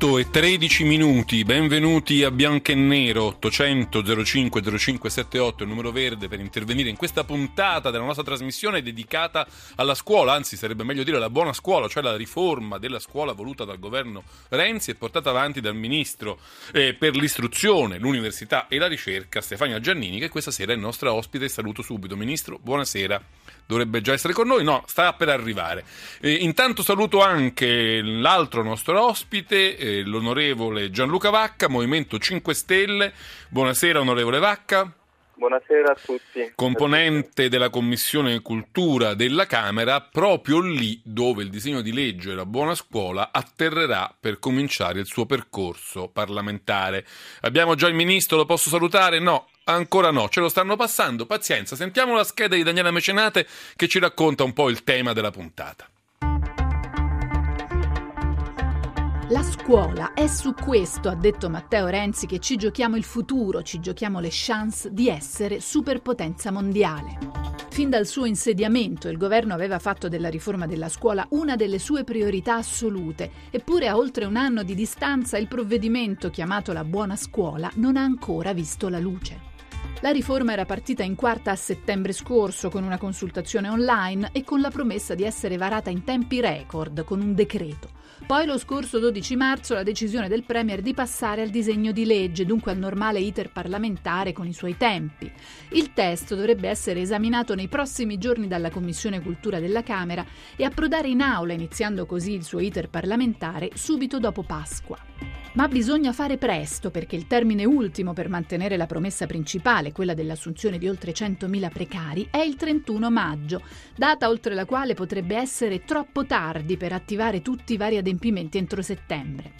8 e 13 minuti, benvenuti a Bianco e Nero 800 05 0578, il numero verde per intervenire in questa puntata della nostra trasmissione dedicata alla scuola, anzi sarebbe meglio dire la buona scuola, cioè la riforma della scuola voluta dal governo Renzi e portata avanti dal ministro eh, per l'istruzione, l'università e la ricerca Stefania Giannini che questa sera è il nostro ospite, saluto subito. Ministro, buonasera dovrebbe già essere con noi, no, sta per arrivare. Eh, intanto saluto anche l'altro nostro ospite, eh, l'onorevole Gianluca Vacca, Movimento 5 Stelle. Buonasera onorevole Vacca. Buonasera a tutti. Componente della Commissione Cultura della Camera, proprio lì dove il disegno di legge La Buona Scuola atterrerà per cominciare il suo percorso parlamentare. Abbiamo già il Ministro, lo posso salutare? No, Ancora no, ce lo stanno passando. Pazienza, sentiamo la scheda di Daniela Mecenate che ci racconta un po' il tema della puntata. La scuola è su questo, ha detto Matteo Renzi, che ci giochiamo il futuro, ci giochiamo le chance di essere superpotenza mondiale. Fin dal suo insediamento il governo aveva fatto della riforma della scuola una delle sue priorità assolute, eppure a oltre un anno di distanza il provvedimento chiamato la buona scuola non ha ancora visto la luce. La riforma era partita in quarta a settembre scorso con una consultazione online e con la promessa di essere varata in tempi record con un decreto. Poi lo scorso 12 marzo la decisione del Premier di passare al disegno di legge, dunque al normale iter parlamentare con i suoi tempi. Il testo dovrebbe essere esaminato nei prossimi giorni dalla Commissione Cultura della Camera e approdare in aula, iniziando così il suo iter parlamentare, subito dopo Pasqua. Ma bisogna fare presto perché il termine ultimo per mantenere la promessa principale, quella dell'assunzione di oltre 100.000 precari, è il 31 maggio, data oltre la quale potrebbe essere troppo tardi per attivare tutti i vari adempimenti entro settembre.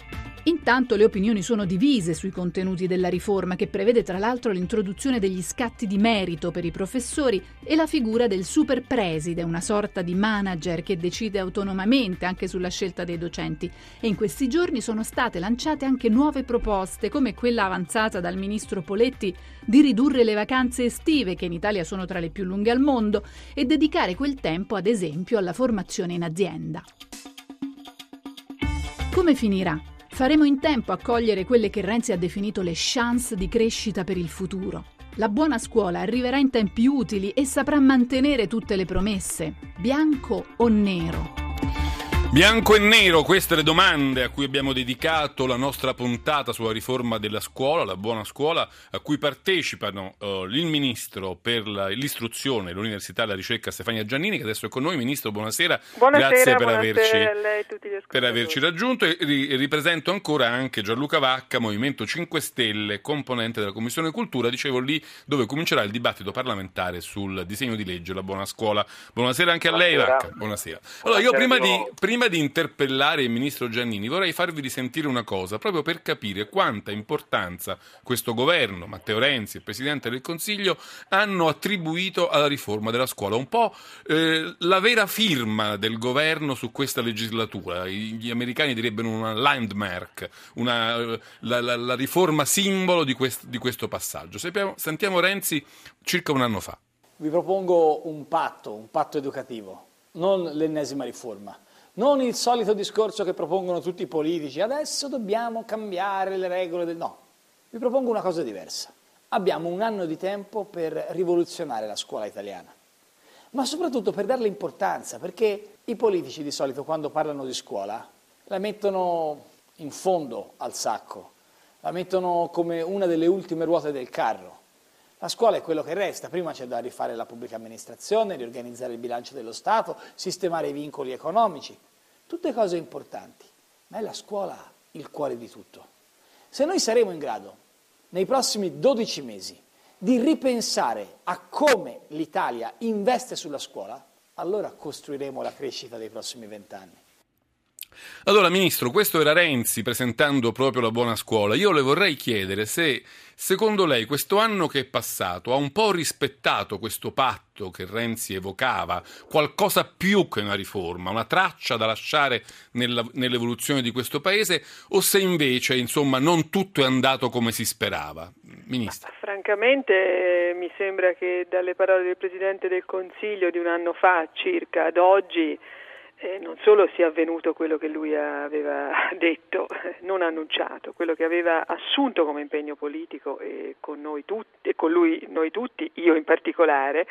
Intanto le opinioni sono divise sui contenuti della riforma che prevede tra l'altro l'introduzione degli scatti di merito per i professori e la figura del super preside, una sorta di manager che decide autonomamente anche sulla scelta dei docenti. E in questi giorni sono state lanciate anche nuove proposte, come quella avanzata dal ministro Poletti di ridurre le vacanze estive, che in Italia sono tra le più lunghe al mondo, e dedicare quel tempo, ad esempio, alla formazione in azienda. Come finirà? Faremo in tempo a cogliere quelle che Renzi ha definito le chance di crescita per il futuro. La buona scuola arriverà in tempi utili e saprà mantenere tutte le promesse, bianco o nero. Bianco e nero, queste le domande a cui abbiamo dedicato la nostra puntata sulla riforma della scuola, la buona scuola, a cui partecipano uh, il Ministro per la, l'istruzione, l'Università e la ricerca Stefania Giannini, che adesso è con noi. Ministro, buonasera. buonasera Grazie per buonasera averci, per averci raggiunto. E ri, ripresento ancora anche Gianluca Vacca, Movimento 5 Stelle, componente della Commissione Cultura, dicevo lì dove comincerà il dibattito parlamentare sul disegno di legge La buona scuola. Buonasera anche a lei, Vacca. Buonasera. Allora, io prima di, prima Prima di interpellare il ministro Giannini vorrei farvi risentire una cosa, proprio per capire quanta importanza questo governo, Matteo Renzi e il Presidente del Consiglio hanno attribuito alla riforma della scuola. Un po' eh, la vera firma del governo su questa legislatura. Gli americani direbbero una landmark, una, la, la, la, riforma simbolo di, quest, di questo passaggio. Sentiamo, sentiamo Renzi circa un anno fa. Vi propongo un patto, un patto educativo, non l'ennesima riforma non il solito discorso che propongono tutti i politici, adesso dobbiamo cambiare le regole del... No, vi propongo una cosa diversa. Abbiamo un anno di tempo per rivoluzionare la scuola italiana, ma soprattutto per darle importanza, perché i politici di solito quando parlano di scuola la mettono in fondo al sacco, la mettono come una delle ultime ruote del carro. La scuola è quello che resta, prima c'è da rifare la pubblica amministrazione, riorganizzare il bilancio dello Stato, sistemare i vincoli economici, tutte cose importanti, ma è la scuola il cuore di tutto. Se noi saremo in grado, nei prossimi 12 mesi, di ripensare a come l'Italia investe sulla scuola, allora costruiremo la crescita dei prossimi vent'anni. Allora, Ministro, questo era Renzi presentando proprio la buona scuola. Io le vorrei chiedere se, secondo lei, questo anno che è passato ha un po' rispettato questo patto che Renzi evocava, qualcosa più che una riforma, una traccia da lasciare nella, nell'evoluzione di questo Paese, o se invece, insomma, non tutto è andato come si sperava. Ministro. Francamente mi sembra che dalle parole del Presidente del Consiglio di un anno fa circa ad oggi eh, non solo sia avvenuto quello che lui aveva detto, non annunciato, quello che aveva assunto come impegno politico e con, noi tutti, e con lui noi tutti, io in particolare,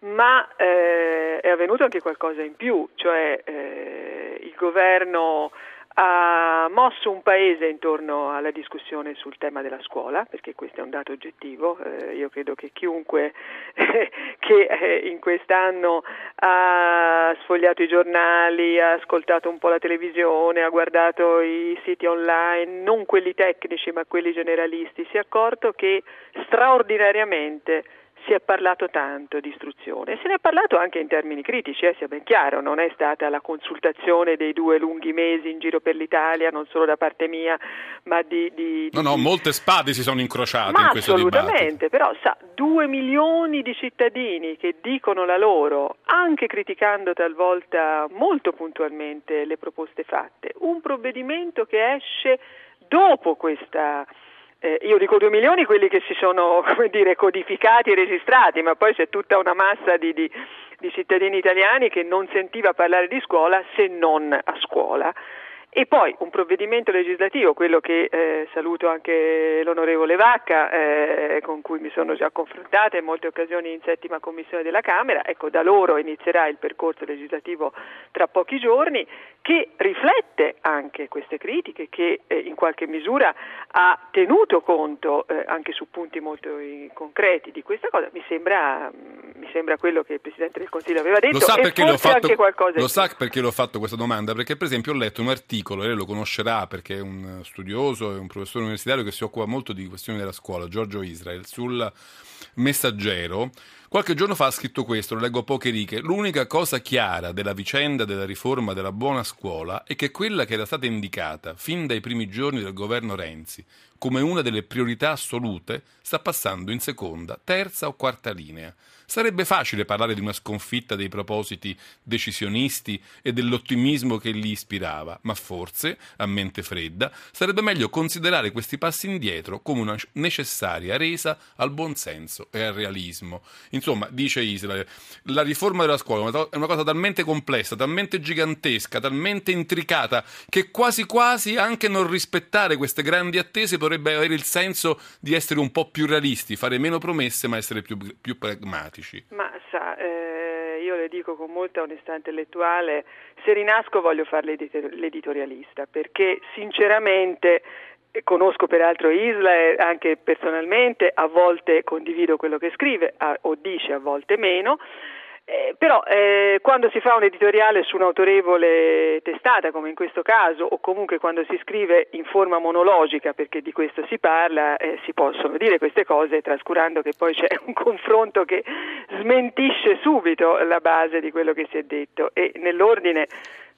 ma eh, è avvenuto anche qualcosa in più, cioè eh, il governo ha mosso un paese intorno alla discussione sul tema della scuola, perché questo è un dato oggettivo. Eh, io credo che chiunque che eh, in quest'anno ha sfogliato i giornali, ha ascoltato un po' la televisione, ha guardato i siti online, non quelli tecnici ma quelli generalisti, si è accorto che straordinariamente si è parlato tanto di istruzione, se ne è parlato anche in termini critici, eh, sia ben chiaro, non è stata la consultazione dei due lunghi mesi in giro per l'Italia, non solo da parte mia, ma di... di, no, no, molte spade si sono incrociate ma in questo assolutamente, però sa, due milioni di cittadini che dicono la loro, anche criticando talvolta molto puntualmente le proposte fatte, un provvedimento che esce dopo questa eh, io dico 2 milioni quelli che si sono dire, codificati e registrati, ma poi c'è tutta una massa di, di, di cittadini italiani che non sentiva parlare di scuola se non a scuola. E poi un provvedimento legislativo, quello che eh, saluto anche l'onorevole Vacca, eh, con cui mi sono già confrontata in molte occasioni in settima commissione della Camera, ecco da loro inizierà il percorso legislativo tra pochi giorni, che riflette anche queste critiche, che eh, in qualche misura ha tenuto conto eh, anche su punti molto eh, concreti di questa cosa, mi sembra, mm, mi sembra, quello che il Presidente del Consiglio aveva detto lo sa perché forse fatto, Lo sa perché l'ho fatto questa domanda? Perché per esempio ho letto un articolo lei lo conoscerà perché è un studioso e un professore universitario che si occupa molto di questioni della scuola, Giorgio Israel, sul messaggero. Qualche giorno fa ha scritto questo, lo leggo a poche righe. L'unica cosa chiara della vicenda della riforma della buona scuola è che quella che era stata indicata fin dai primi giorni del governo Renzi come una delle priorità assolute sta passando in seconda, terza o quarta linea. Sarebbe facile parlare di una sconfitta dei propositi decisionisti e dell'ottimismo che li ispirava, ma forse, a mente fredda, sarebbe meglio considerare questi passi indietro come una necessaria resa al buonsenso e al realismo. Insomma, dice Israele, la riforma della scuola è una cosa talmente complessa, talmente gigantesca, talmente intricata, che quasi quasi anche non rispettare queste grandi attese potrebbe avere il senso di essere un po' più realisti, fare meno promesse ma essere più, più pragmatici? Ma sa, eh, io le dico con molta onestà intellettuale, se rinasco voglio fare l'editorialista, perché sinceramente conosco peraltro Isla anche personalmente, a volte condivido quello che scrive a, o dice, a volte meno. Eh, però eh, quando si fa un editoriale su un'autorevole testata, come in questo caso, o comunque quando si scrive in forma monologica, perché di questo si parla, eh, si possono dire queste cose, trascurando che poi c'è un confronto che smentisce subito la base di quello che si è detto. E nell'ordine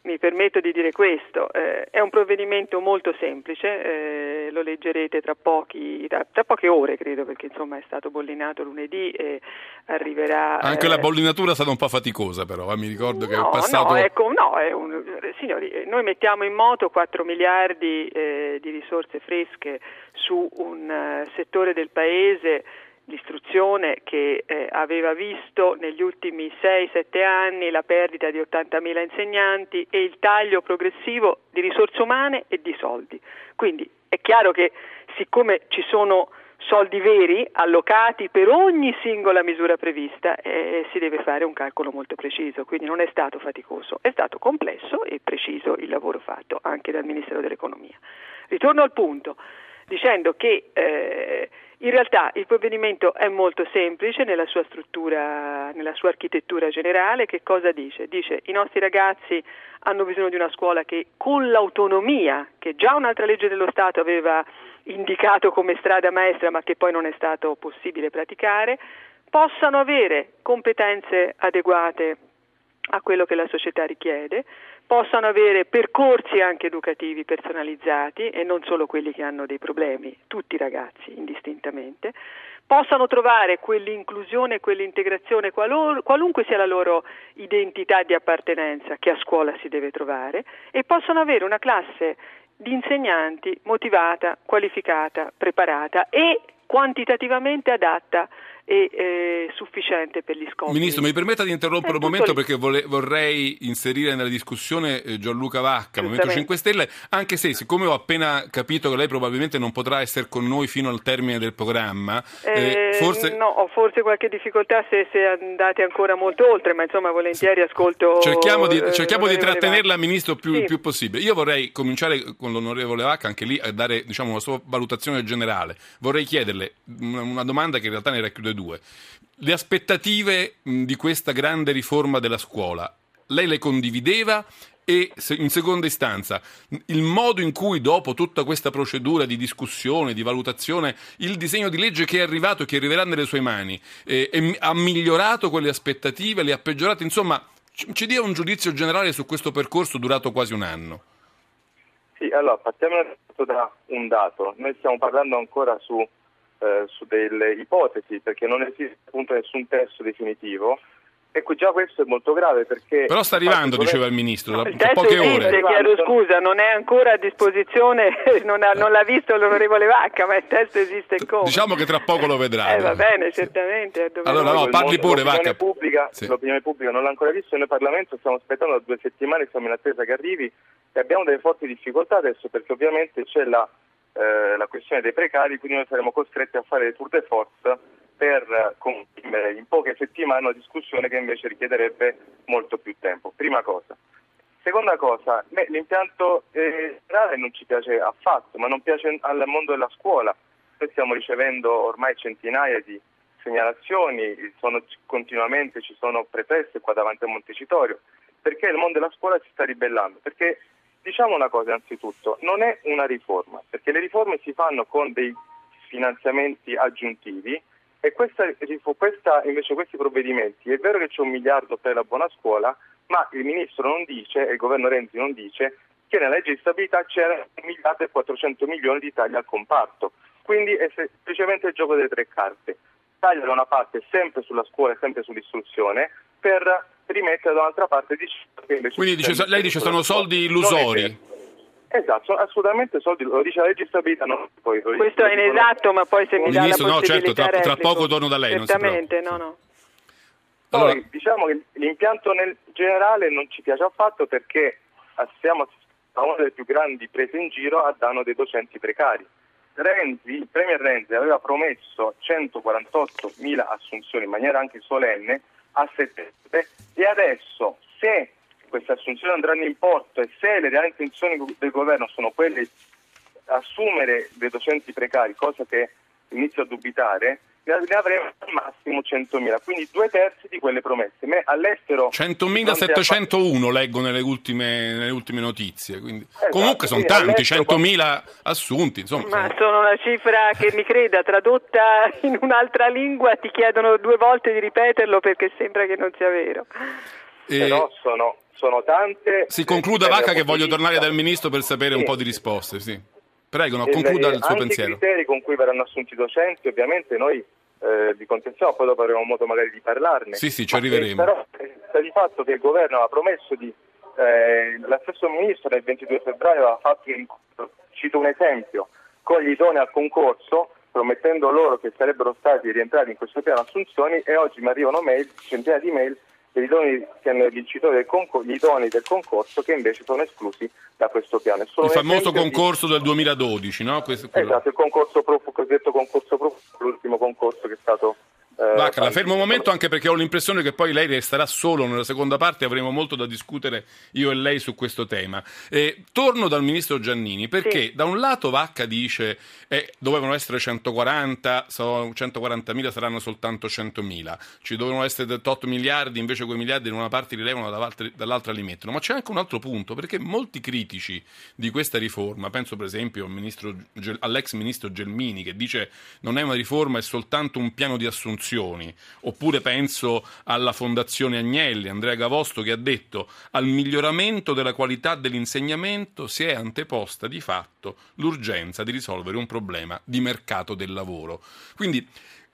mi permetto di dire questo, eh, è un provvedimento molto semplice, eh, lo leggerete tra, pochi, tra, tra, poche ore credo perché insomma è stato bollinato lunedì e arriverà... Anche eh, la bollinatura è stata un po' faticosa però, eh, mi ricordo no, che è passato... No, ecco, no un, signori, noi mettiamo in moto 4 miliardi eh, di risorse fresche su un uh, settore del Paese l'istruzione che eh, aveva visto negli ultimi 6-7 anni la perdita di 80.000 insegnanti e il taglio progressivo di risorse umane e di soldi. Quindi è chiaro che siccome ci sono soldi veri allocati per ogni singola misura prevista eh, si deve fare un calcolo molto preciso, quindi non è stato faticoso, è stato complesso e preciso il lavoro fatto anche dal Ministero dell'Economia. Ritorno al punto dicendo che eh, in realtà il provvedimento è molto semplice nella sua struttura, nella sua architettura generale. Che cosa dice? Dice i nostri ragazzi hanno bisogno di una scuola che con l'autonomia, che già un'altra legge dello Stato aveva indicato come strada maestra ma che poi non è stato possibile praticare, possano avere competenze adeguate a quello che la società richiede, possano avere percorsi anche educativi personalizzati e non solo quelli che hanno dei problemi, tutti i ragazzi indistintamente, possano trovare quell'inclusione, quell'integrazione, qualunque sia la loro identità di appartenenza che a scuola si deve trovare e possano avere una classe di insegnanti motivata, qualificata, preparata e quantitativamente adatta e eh, sufficiente per gli scopi. Ministro, mi permetta di interrompere un momento perché vole, vorrei inserire nella discussione eh, Gianluca Vacca, Movimento 5 Stelle, anche se siccome ho appena capito che lei probabilmente non potrà essere con noi fino al termine del programma, eh, forse... No, ho forse qualche difficoltà se, se, andate ancora molto oltre, ma insomma volentieri ascolto... Cerchiamo di, cerchiamo di trattenerla, Ministro, più, sì. più possibile. Io vorrei cominciare con l'onorevole Vacca, anche lì a dare diciamo, una sua valutazione generale. Vorrei chiederle una, una domanda che in realtà ne racchiude due. Le aspettative di questa grande riforma della scuola, lei le condivideva? E in seconda istanza, il modo in cui dopo tutta questa procedura di discussione, di valutazione, il disegno di legge che è arrivato e che arriverà nelle sue mani eh, ha migliorato quelle aspettative, le ha peggiorate? Insomma, ci dia un giudizio generale su questo percorso durato quasi un anno. Sì, allora partiamo da un dato. Noi stiamo parlando ancora su eh, su delle ipotesi perché non esiste appunto nessun testo definitivo Ecco, già questo è molto grave perché... Però sta arrivando, diceva il Ministro, da il poche ore. Esiste, chiedo scusa, non è ancora a disposizione, non, ha, non l'ha visto l'onorevole Vacca, ma il testo esiste come. Diciamo che tra poco lo vedrà. Eh, va bene, certamente. Allora, no, parli pure, Vacca. Pubblica, sì. L'opinione pubblica non l'ha ancora visto, noi Parlamento stiamo aspettando da due settimane, siamo in attesa che arrivi e abbiamo delle forti difficoltà adesso perché ovviamente c'è la eh, la questione dei precari, quindi noi saremo costretti a fare le tour de force per comprimere in poche settimane una discussione che invece richiederebbe molto più tempo. Prima cosa. Seconda cosa, beh, l'impianto eh, generale non ci piace affatto, ma non piace al mondo della scuola. Noi stiamo ricevendo ormai centinaia di segnalazioni, sono, continuamente ci sono proteste qua davanti a Montecitorio, perché il mondo della scuola si sta ribellando, perché Diciamo una cosa anzitutto, non è una riforma, perché le riforme si fanno con dei finanziamenti aggiuntivi e questa, questa, invece questi provvedimenti, è vero che c'è un miliardo per la buona scuola, ma il Ministro non dice e il Governo Renzi non dice che nella legge di stabilità c'era un miliardo e 400 milioni di tagli al comparto. Quindi è semplicemente il gioco delle tre carte. Taglia da una parte sempre sulla scuola e sempre sull'istruzione per rimettere da un'altra parte che invece... Quindi dice, lei dice sono soldi illusori. Esatto, assolutamente soldi, lo dice la legge di stabilità. Non, poi, Questo è inesatto, ma poi se mi dà Ministro, no, certo, tra, tra, poco torno da lei. Certamente, no, no. Allora, poi, diciamo che l'impianto nel generale non ci piace affatto perché siamo a una delle più grandi prese in giro a danno dei docenti precari. Renzi, il Premier Renzi aveva promesso 148.000 assunzioni in maniera anche solenne a settembre e adesso se queste assunzioni andranno in porto e se le reali intenzioni del governo sono quelle di assumere dei docenti precari, cosa che inizio a dubitare, ne avremo al massimo 100.000, quindi due terzi di quelle promesse. Me all'estero 100.701 leggo nelle ultime, nelle ultime notizie, quindi... esatto, comunque sono tanti, 100.000 assunti. Insomma, Ma sono una cifra che mi creda, tradotta in un'altra lingua ti chiedono due volte di ripeterlo perché sembra che non sia vero. E... Però sono, sono tante... Si concluda Vacca che voglio tornare dal Ministro per sapere sì. un po' di risposte, sì. Prego, no, concluda il suo anche pensiero. i criteri con cui verranno assunti i docenti, ovviamente noi eh, vi contestiamo, poi dopo avremo modo magari di parlarne. Sì, sì, ci arriveremo. Però sta di fatto che il governo ha promesso di... Eh, lo stesso ministro nel 22 febbraio aveva fatto, un, cito un esempio, con gli idonei al concorso, promettendo loro che sarebbero stati rientrati in questo piano assunzioni e oggi mi arrivano mail, centinaia di mail degli idonei, del concorso, gli idonei del concorso che invece sono esclusi da questo piano. Il famoso concorso di... del 2012, no? Questo, esatto, il concorso pro, cosiddetto concorso pro, l'ultimo concorso che è stato Vacca, la fermo un momento anche perché ho l'impressione che poi lei resterà solo nella seconda parte e avremo molto da discutere io e lei su questo tema. Eh, torno dal ministro Giannini perché sì. da un lato Vacca dice eh, dovevano essere 140, so, 140.000 saranno soltanto 100.000, ci dovevano essere 8 miliardi, invece quei miliardi in una parte li levano dall'altra li mettono. Ma c'è anche un altro punto perché molti critici di questa riforma, penso per esempio ministro, all'ex ministro Gelmini che dice non è una riforma, è soltanto un piano di assunzione istituzioni. Oppure penso alla Fondazione Agnelli, Andrea Gavosto, che ha detto al miglioramento della qualità dell'insegnamento si è anteposta di fatto l'urgenza di risolvere un problema di mercato del lavoro. Quindi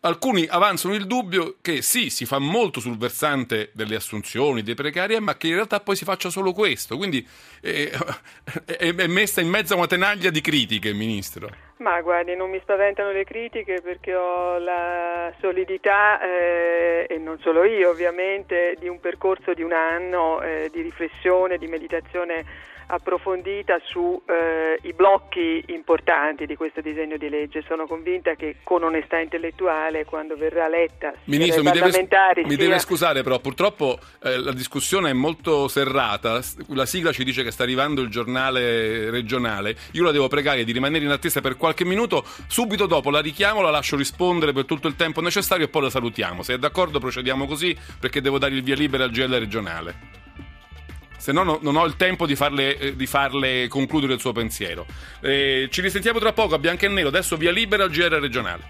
Alcuni avanzano il dubbio che sì, si fa molto sul versante delle assunzioni, dei precari, ma che in realtà poi si faccia solo questo. Quindi eh, è, è messa in mezzo a una tenaglia di critiche, Ministro. Ma guardi, non mi spaventano le critiche perché ho la solidità, eh, e non solo io ovviamente, di un percorso di un anno eh, di riflessione, di meditazione approfondita sui eh, blocchi importanti di questo disegno di legge. Sono convinta che con onestà intellettuale, quando verrà letta, Ministro, mi deve, mi sia... deve, scusare, però purtroppo eh, la discussione è molto serrata. La sigla ci dice che sta arrivando il giornale regionale. Io la devo pregare di rimanere in attesa per qualche minuto. Subito dopo la richiamo, la lascio rispondere per tutto il tempo necessario e poi la salutiamo. Se è d'accordo, procediamo così perché devo dare il via libera al GL regionale se no, no non ho il tempo di farle, eh, di farle concludere il suo pensiero. Eh, ci risentiamo tra poco a bianco e nero, adesso via libera al GR regionale.